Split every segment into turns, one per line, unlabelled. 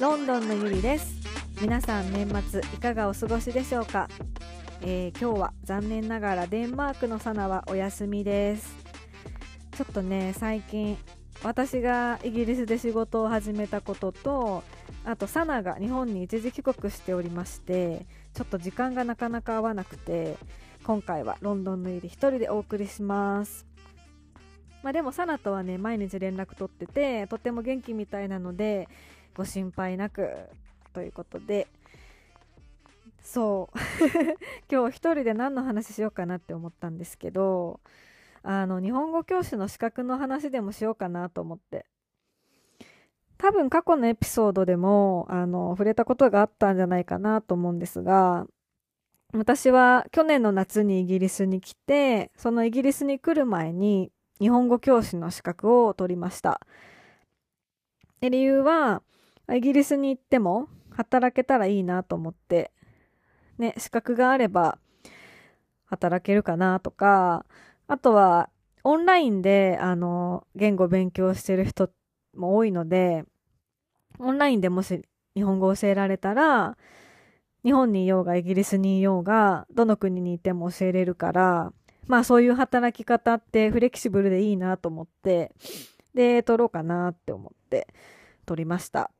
ロンドンのゆりです。皆さん年末いかがお過ごしでしょうか、えー、今日は残念ながらデンマークのサナはお休みです。ちょっとね最近私がイギリスで仕事を始めたこととあとサナが日本に一時帰国しておりましてちょっと時間がなかなか合わなくて今回はロンドンのゆり一人でお送りします。まあでもサナとはね毎日連絡取っててとても元気みたいなのでご心配なくということで。そう。今日一人で何の話しようかなって思ったんですけどあの日本語教師の資格の話でもしようかなと思って。多分過去のエピソードでもあの触れたことがあったんじゃないかなと思うんですが私は去年の夏にイギリスに来てそのイギリスに来る前に日本語教師の資格を取りました。で理由はイギリスに行っても働けたらいいなと思って、ね、資格があれば働けるかなとか、あとはオンラインであの言語勉強してる人も多いので、オンラインでもし日本語を教えられたら、日本にいようがイギリスにいようが、どの国にいても教えれるから、まあそういう働き方ってフレキシブルでいいなと思って、で、取ろうかなって思って取りました。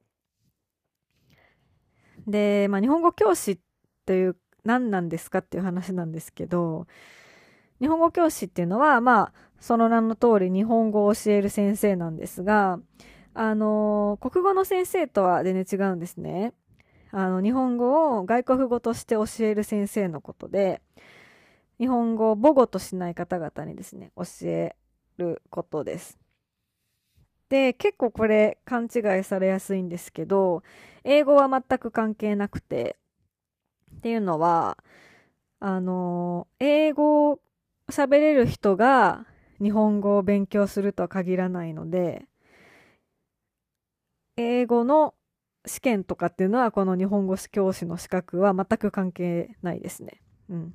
で、まあ、日本語教師という何なんですかっていう話なんですけど日本語教師っていうのはまあその名の通り日本語を教える先生なんですがあの国語の先生とは全然違うんですね。あの日本語を外国語として教える先生のことで日本語を母語としない方々にですね教えることです。で結構これ勘違いされやすいんですけど英語は全く関係なくてっていうのはあの英語を喋れる人が日本語を勉強するとは限らないので英語の試験とかっていうのはこの日本語教師の資格は全く関係ないですね。うん、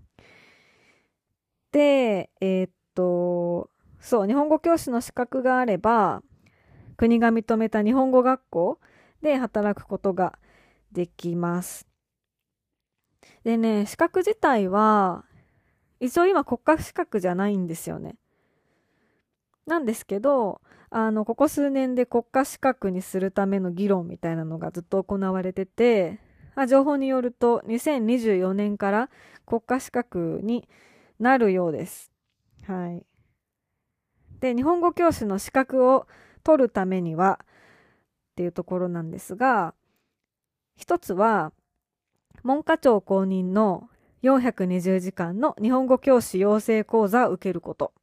えー、っとそう日本語教師の資格があれば国が認めた日本語学校で働くことができます。でね、資格自体は、一応今国家資格じゃないんですよね。なんですけど、あの、ここ数年で国家資格にするための議論みたいなのがずっと行われてて、あ情報によると2024年から国家資格になるようです。はい。で、日本語教師の資格を取るためにはっていうところなんですが一つは文科庁公認の420時間の日本語教師養成講座を受けること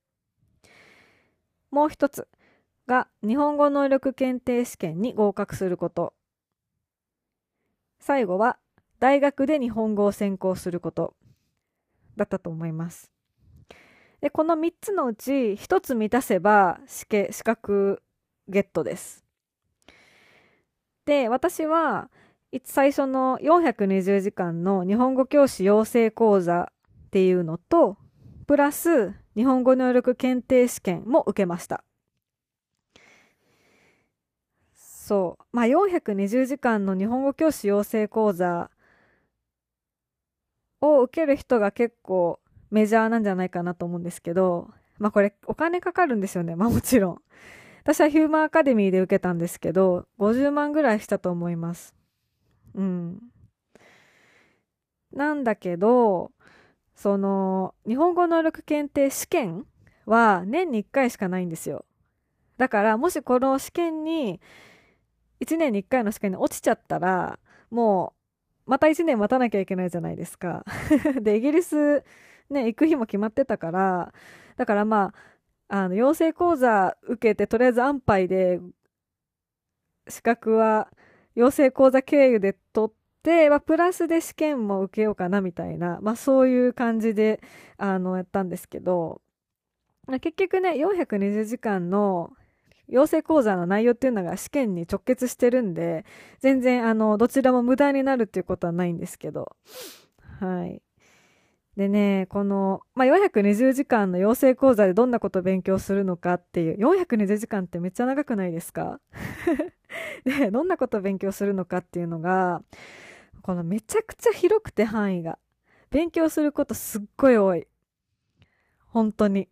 もう一つが日本語能力検定試験に合格すること最後は大学で日本語を専攻することだったと思いますでこの3つのうち1つ満たせば試験資格ゲットです。で、私は、最初の420時間の日本語教師養成講座っていうのと、プラス日本語能力検定試験も受けました。そう。まあ、420時間の日本語教師養成講座を受ける人が結構メジャーなんじゃないかなと思うんですけど、まあこれお金かかるんですよね。まあもちろん。私はヒューマンアカデミーで受けたんですけど、50万ぐらいしたと思います。うん。なんだけど、その、日本語能力検定試験は年に1回しかないんですよ。だから、もしこの試験に、1年に1回の試験に落ちちゃったら、もう、また1年待たなきゃいけないじゃないですか。で、イギリス、ね、行く日も決まってたから、だからまあ、あの養成講座受けてとりあえず安牌で資格は養成講座経由で取って、まあ、プラスで試験も受けようかなみたいな、まあ、そういう感じであのやったんですけど結局ね420時間の養成講座の内容っていうのが試験に直結してるんで全然あのどちらも無駄になるっていうことはないんですけどはいでね、この、まあ、420時間の養成講座でどんなことを勉強するのかっていう、420時間ってめっちゃ長くないですか？で、どんなことを勉強するのかっていうのが、このめちゃくちゃ広くて範囲が。勉強することすっごい多い。本当に。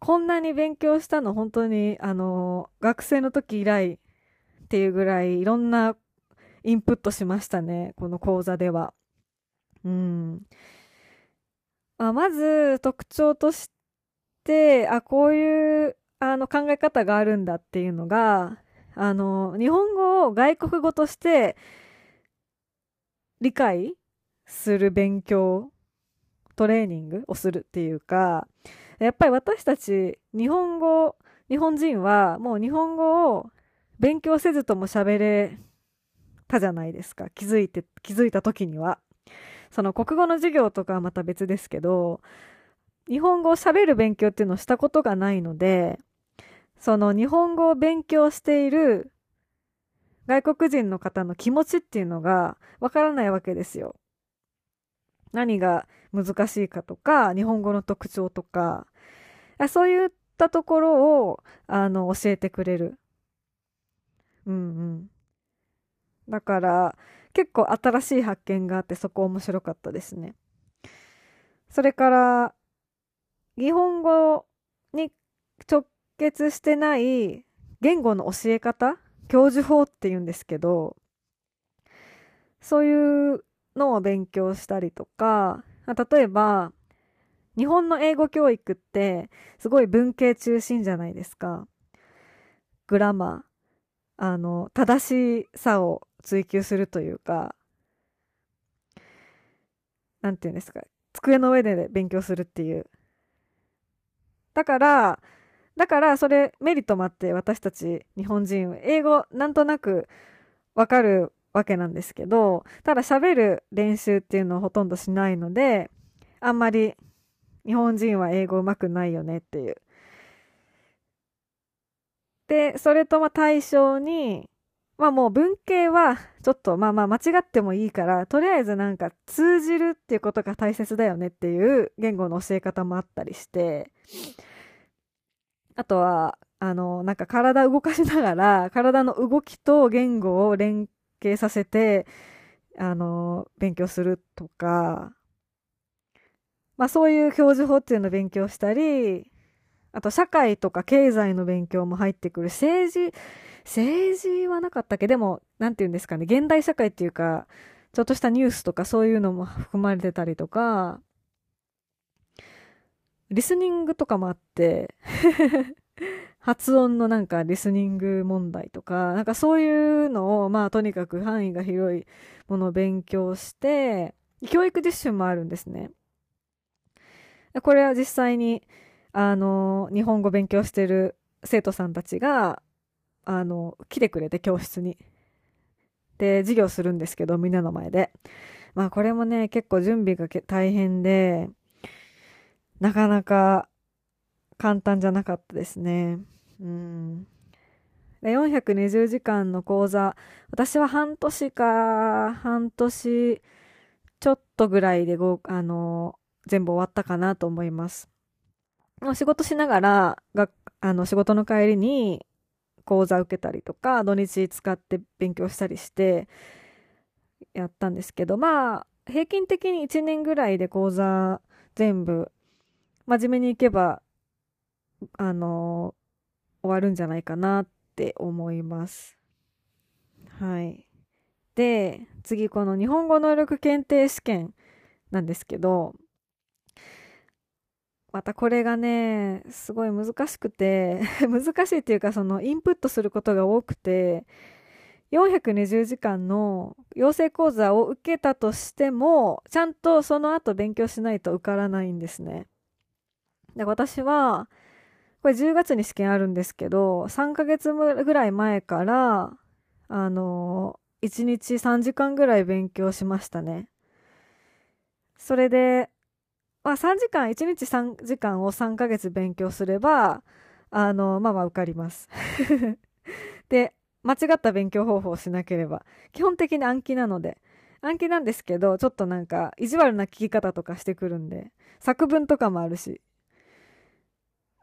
こんなに勉強したの本当に、あの、学生の時以来っていうぐらいいろんなインプットしましたね。この講座では。うん。あまず特徴として、あ、こういうあの考え方があるんだっていうのが、あの、日本語を外国語として理解する勉強、トレーニングをするっていうか、やっぱり私たち日本語、日本人はもう日本語を勉強せずとも喋れたじゃないですか。気づいて、気づいた時には。その国語の授業とかはまた別ですけど、日本語を喋る勉強っていうのをしたことがないので、その日本語を勉強している外国人の方の気持ちっていうのがわからないわけですよ。何が難しいかとか、日本語の特徴とか、そういったところを、あの、教えてくれる。うんうん。だから、結構新しい発見があってそこ面白かったですね。それから、日本語に直結してない言語の教え方教授法って言うんですけど、そういうのを勉強したりとか、例えば、日本の英語教育ってすごい文系中心じゃないですか。グラマー、あの、正しさを追求するというか、なんていうんですか、机の上で勉強するっていう。だから、だからそれメリットもあって私たち日本人、英語なんとなくわかるわけなんですけど、ただ喋る練習っていうのをほとんどしないので、あんまり日本人は英語うまくないよねっていう。で、それとま対象に、まあもう文系はちょっとまあまあ間違ってもいいから、とりあえずなんか通じるっていうことが大切だよねっていう言語の教え方もあったりして、あとは、あの、なんか体動かしながら、体の動きと言語を連携させて、あの、勉強するとか、まあそういう表示法っていうのを勉強したり、あと社会とか経済の勉強も入ってくる。政治、政治はなかったっけ？でも、なんて言うんですかね。現代社会っていうか、ちょっとしたニュースとかそういうのも含まれてたりとか、リスニングとかもあって 発音のなんかリスニング問題とか、なんかそういうのを、まあとにかく範囲が広いものを勉強して、教育実習もあるんですね。これは実際に、あの、日本語勉強してる生徒さんたちが、あの、来てくれて教室に。で、授業するんですけど、みんなの前で。まあこれもね、結構準備が大変で、なかなか簡単じゃなかったですね。うん。で420時間の講座、私は半年か、半年ちょっとぐらいでご、あの、全部終わったかなと思います。仕事しながら、があの、仕事の帰りに講座受けたりとか、土日使って勉強したりして、やったんですけど、まあ、平均的に1年ぐらいで講座全部真面目にいけば、あのー、終わるんじゃないかなって思います。はい。で、次この日本語能力検定試験なんですけど、またこれがね、すごい難しくて 難しいっていうかそのインプットすることが多くて、420時間の養成講座を受けたとしても、ちゃんとその後勉強しないと受からないんですね。で、私は、これ10月に試験あるんですけど、3ヶ月ぐらい前から、あの、1日3時間ぐらい勉強しましたね。それで、まあ3時間、1日3時間を3ヶ月勉強すれば、あの、まあまあ受かります。で、間違った勉強方法をしなければ、基本的に暗記なので、暗記なんですけど、ちょっとなんか、意地悪な聞き方とかしてくるんで、作文とかもあるし。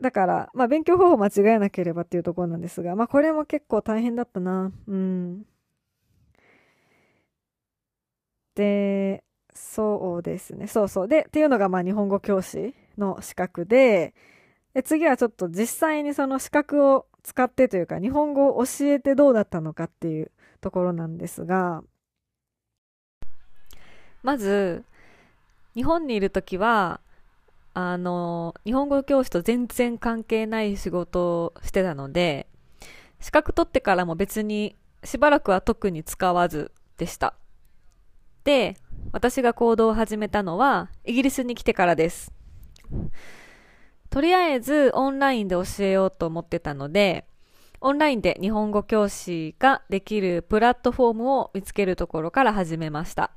だから、まあ勉強方法間違えなければっていうところなんですが、まあこれも結構大変だったな。うん。で、そうですね。そうそう。で、っていうのがまあ日本語教師の資格で、で次はちょっと実際にその資格を使ってというか、日本語を教えてどうだったのかっていうところなんですが、まず、日本にいる時は、あの、日本語教師と全然関係ない仕事をしてたので、資格取ってからも別にしばらくは特に使わずでした。で、私が行動を始めたのはイギリスに来てからです。とりあえずオンラインで教えようと思ってたので、オンラインで日本語教師ができるプラットフォームを見つけるところから始めました。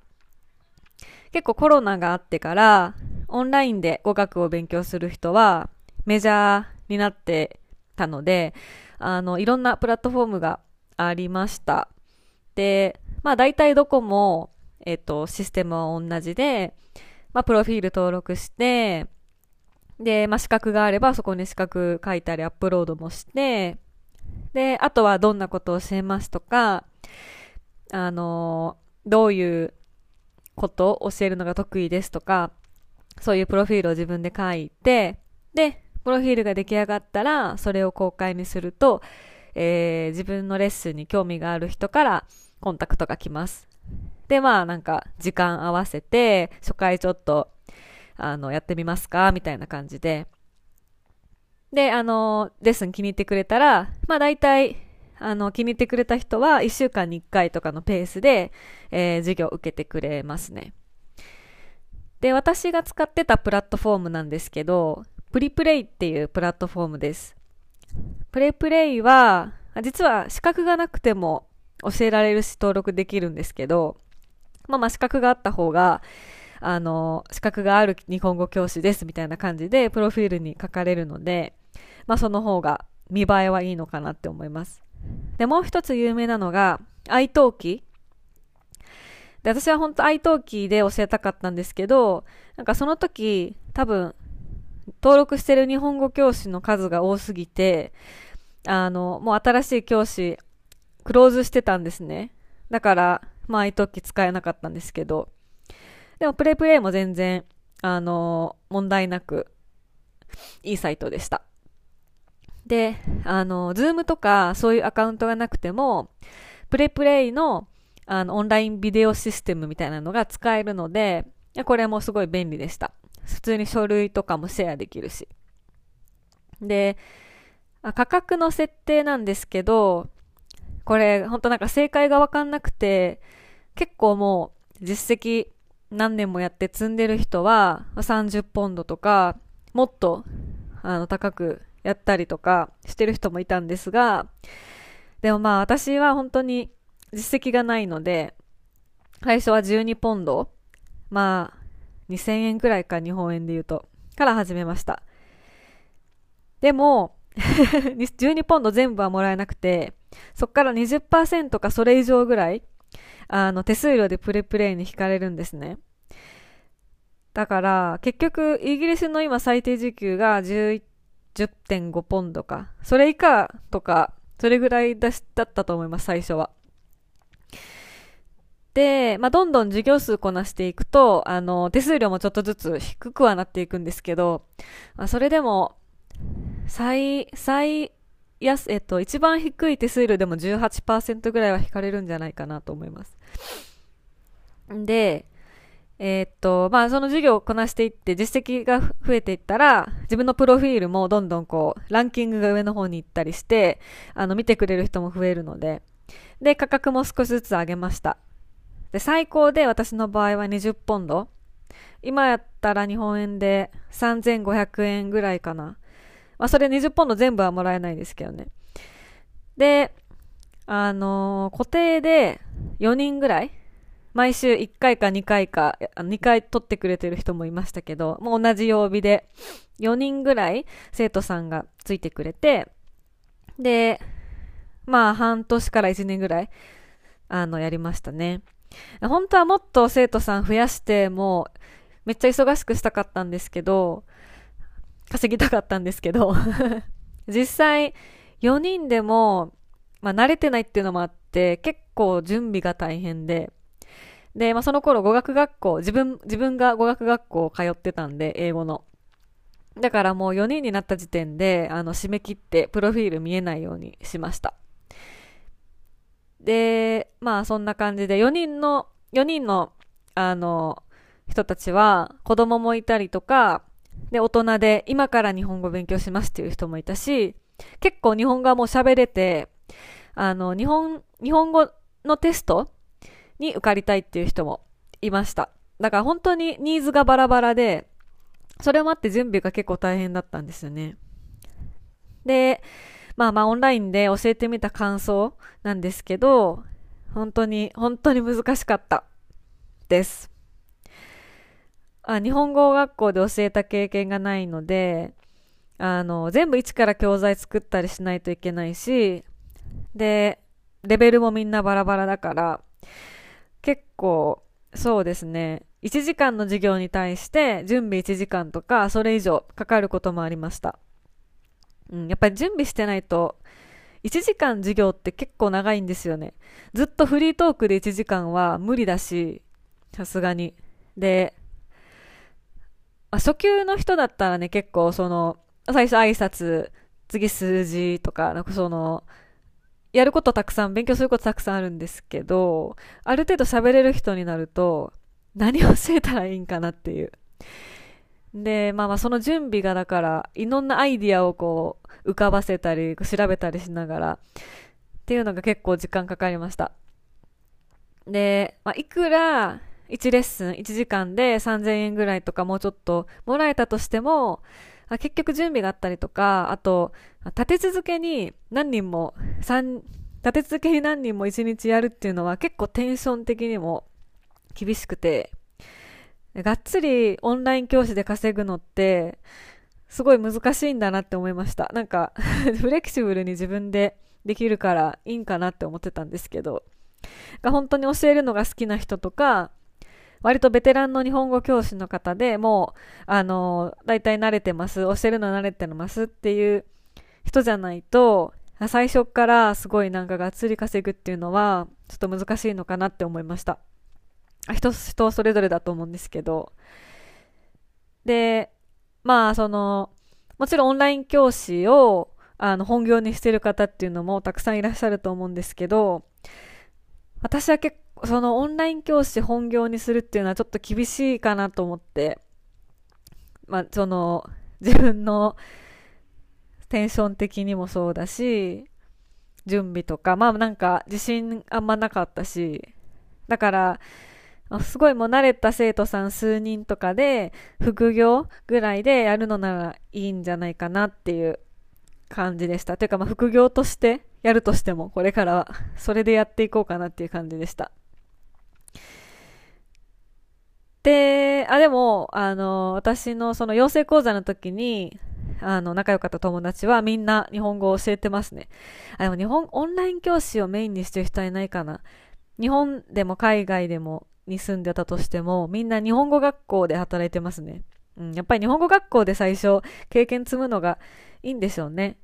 結構コロナがあってから、オンラインで語学を勉強する人はメジャーになってたので、あの、いろんなプラットフォームがありました。で、まあ大体どこも、えっ、と、システムは同じで、まあプロフィール登録して、で、まあ、資格があればそこに資格書いたりアップロードもして、で、あとはどんなことを教えますとか、あの、どういうことを教えるのが得意ですとか、そういうプロフィールを自分で書いて、で、プロフィールが出来上がったら、それを公開にすると、えー、自分のレッスンに興味がある人からコンタクトが来ます。で、まあなんか時間合わせて、初回ちょっとあの、やってみますかみたいな感じで。で、あの、レッスン気に入ってくれたら、まあ大体、あの、気に入ってくれた人は1週間に1回とかのペースで、えー、授業を受けてくれますね。で、私が使ってたプラットフォームなんですけど、プリプレイっていうプラットフォームです。プレプレイは、実は資格がなくても教えられるし登録できるんですけど、まあまあ資格があった方が、あの、資格がある日本語教師ですみたいな感じで、プロフィールに書かれるので、まあその方が見栄えはいいのかなって思います。で、もう一つ有名なのが、iTalki。で、私は本当 iTalki で教えたかったんですけど、なんかその時、多分、登録してる日本語教師の数が多すぎて、あの、もう新しい教師、クローズしてたんですね。だから、まあ italki 使えなかったんですけど、でも Preply も全然、あの、問題なく、いいサイトでした。で、あの、ズームとかそういうアカウントがなくても、 Preply のあのオンラインビデオシステムみたいなのが使えるので、これもすごい便利でした。普通に書類とかもシェアできるし。で、価格の設定なんですけど、これ本当なんか正解がわかんなくて、結構もう実績何年もやって積んでる人は30ポンドとかもっとあの高くやったりとかしてる人もいたんですがでもまあ私は本当に実績がないので最初は12ポンドまあ2000円くらいか日本円で言うとから始めましたでも 12ポンド全部はもらえなくてそっから20%かそれ以上ぐらいあの、手数料でプレプレイに引かれるんですね。だから、結局、イギリスの今最低時給が10.5ポンドか。それ以下とか、それぐらいだったと思います、最初は。で、まあ、どんどん授業数こなしていくと、あの、手数料もちょっとずつ低くはなっていくんですけど、まあ、それでも、最、最安、えっと、一番低い手数料でも18%ぐらいは引かれるんじゃないかなと思います。で、えー、っと、まあ、その授業をこなしていって実績が増えていったら、自分のプロフィールもどんどんこう、ランキングが上の方に行ったりして、あの、見てくれる人も増えるので、で、価格も少しずつ上げました。で、最高で私の場合は20ポンド。今やったら日本円で3500円ぐらいかな。まあ、それ20ポンド全部はもらえないですけどね。で、あのー、固定で4人ぐらい毎週1回か2回か、2回取ってくれてる人もいましたけど、もう同じ曜日で4人ぐらい生徒さんがついてくれて、で、まあ半年から1年ぐらい、あの、やりましたね。本当はもっと生徒さん増やして、もう、めっちゃ忙しくしたかったんですけど、稼ぎたかったんですけど 実際、4人でも、まあ、慣れてないっていうのもあって、結構準備が大変で、で、まあ、その頃語学学校、自分、自分が語学学校通ってたんで、英語の。だからもう4人になった時点で、あの、締め切って、プロフィール見えないようにしました。で、まあそんな感じで、4人の、4人の、あの、人たちは、子供もいたりとか、で、大人で、今から日本語勉強しますっていう人もいたし、結構日本語はもう喋れて、あの、日本、日本語のテストに受かりたいっていう人もいました。だから本当にニーズがバラバラで、それもあって準備が結構大変だったんですよね。で、まあまあオンラインで教えてみた感想なんですけど、本当に、本当に難しかったです。あ日本語学校で教えた経験がないので、あの、全部一から教材作ったりしないといけないし、で、レベルもみんなバラバラだから、結構、そうですね、1時間の授業に対して準備1時間とか、それ以上かかることもありました。うん、やっぱり準備してないと、1時間授業って結構長いんですよね。ずっとフリートークで1時間は無理だし、さすがに。で、まあ、初級の人だったらね、結構その、最初挨拶、次数字とか、なんかその、やることたくさん、勉強することたくさんあるんですけど、ある程度喋れる人になると、何を教えたらいいんかなっていう。で、まあまあその準備がだから、いろんなアイディアをこう、浮かばせたり、調べたりしながら、っていうのが結構時間かかりました。で、まあ、いくら1レッスン1時間で3000円ぐらいとかもうちょっともらえたとしても、結局準備があったりとか、あと、立て続けに何人も、立て続けに何人も1日やるっていうのは結構テンション的にも厳しくて、がっつりオンライン教師で稼ぐのって、すごい難しいんだなって思いました。なんか フレキシブルに自分でできるからいいんかなって思ってたんですけど、が本当に教えるのが好きな人とか、割とベテランの日本語教師の方でもう、あの、大体慣れてます、教えるの慣れてますっていう人じゃないと、最初からすごいなんかがっつり稼ぐっていうのは、ちょっと難しいのかなって思いました。人、人それぞれだと思うんですけど。で、まあ、その、もちろんオンライン教師を、あの、本業にしてる方っていうのもたくさんいらっしゃると思うんですけど、私は結構、そのオンライン教師本業にするっていうのはちょっと厳しいかなと思って、まあ、その、自分のテンション的にもそうだし、準備とか、まあなんか自信あんまなかったし、だから、すごいもう慣れた生徒さん数人とかで、副業ぐらいでやるのならいいんじゃないかなっていう感じでした。というか、まあ副業としてやるとしても、これからはそれでやっていこうかなっていう感じでした。で、あ、でも、あの、私のその養成講座の時に、あの、仲良かった友達はみんな日本語を教えてますね。あ、でも日本、オンライン教師をメインにしてる人はいないかな。日本でも海外でもに住んでたとしても、みんな日本語学校で働いてますね。うん、やっぱり日本語学校で最初経験積むのがいいんでしょうね。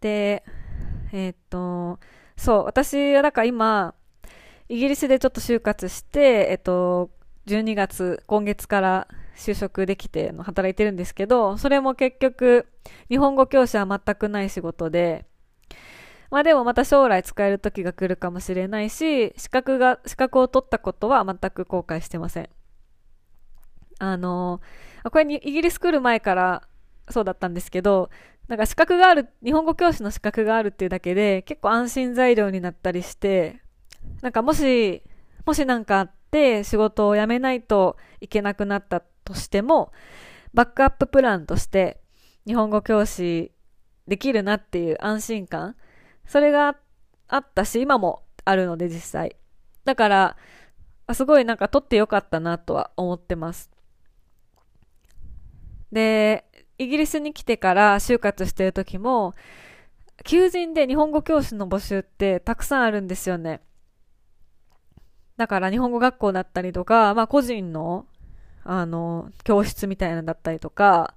で、えー、っと、そう、私はだから今、イギリスでちょっと就活して、えっと、12月、今月から就職できての働いてるんですけど、それも結局、日本語教師は全くない仕事で、まあでもまた将来使える時が来るかもしれないし、資格が、資格を取ったことは全く後悔してません。あの、これにイギリス来る前からそうだったんですけど、なんか資格がある、日本語教師の資格があるっていうだけで結構安心材料になったりして、なんかもし、もしなんかあって仕事を辞めないといけなくなったとしても、バックアッププランとして日本語教師できるなっていう安心感、それがあったし、今もあるので実際。だから、すごいなんか取ってよかったなとは思ってます。で、イギリスに来てから就活してる時も、求人で日本語教師の募集ってたくさんあるんですよね。だから日本語学校だったりとか、まあ個人の、あの、教室みたいなのだったりとか、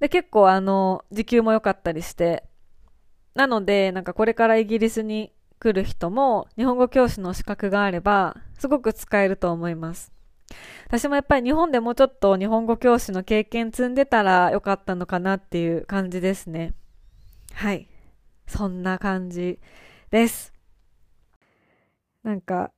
で、結構あの、時給も良かったりして、なので、なんかこれからイギリスに来る人も、日本語教師の資格があれば、すごく使えると思います。私もやっぱり日本でもうちょっと日本語教師の経験積んでたらよかったのかなっていう感じですね。はい。そんな感じです。なんか、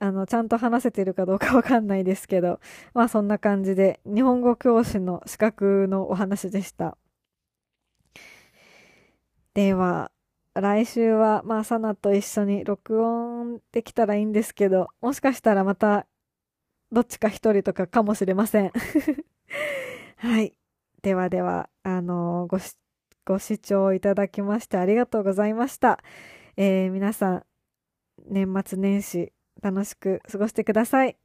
あの、ちゃんと話せてるかどうかわかんないですけど、まあそんな感じで、日本語教師の資格のお話でした。では、来週は、まあ、サナと一緒に録音できたらいいんですけど、もしかしたらまた、どっちか一人とかかもしれません。はい。ではでは、あのー、ごし、ご視聴いただきましてありがとうございました。えー、皆さん、年末年始、楽しく過ごしてください。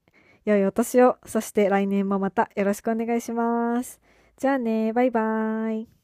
良いお年を、そして来年もまたよろしくお願いします。じゃあね、バイバーイ。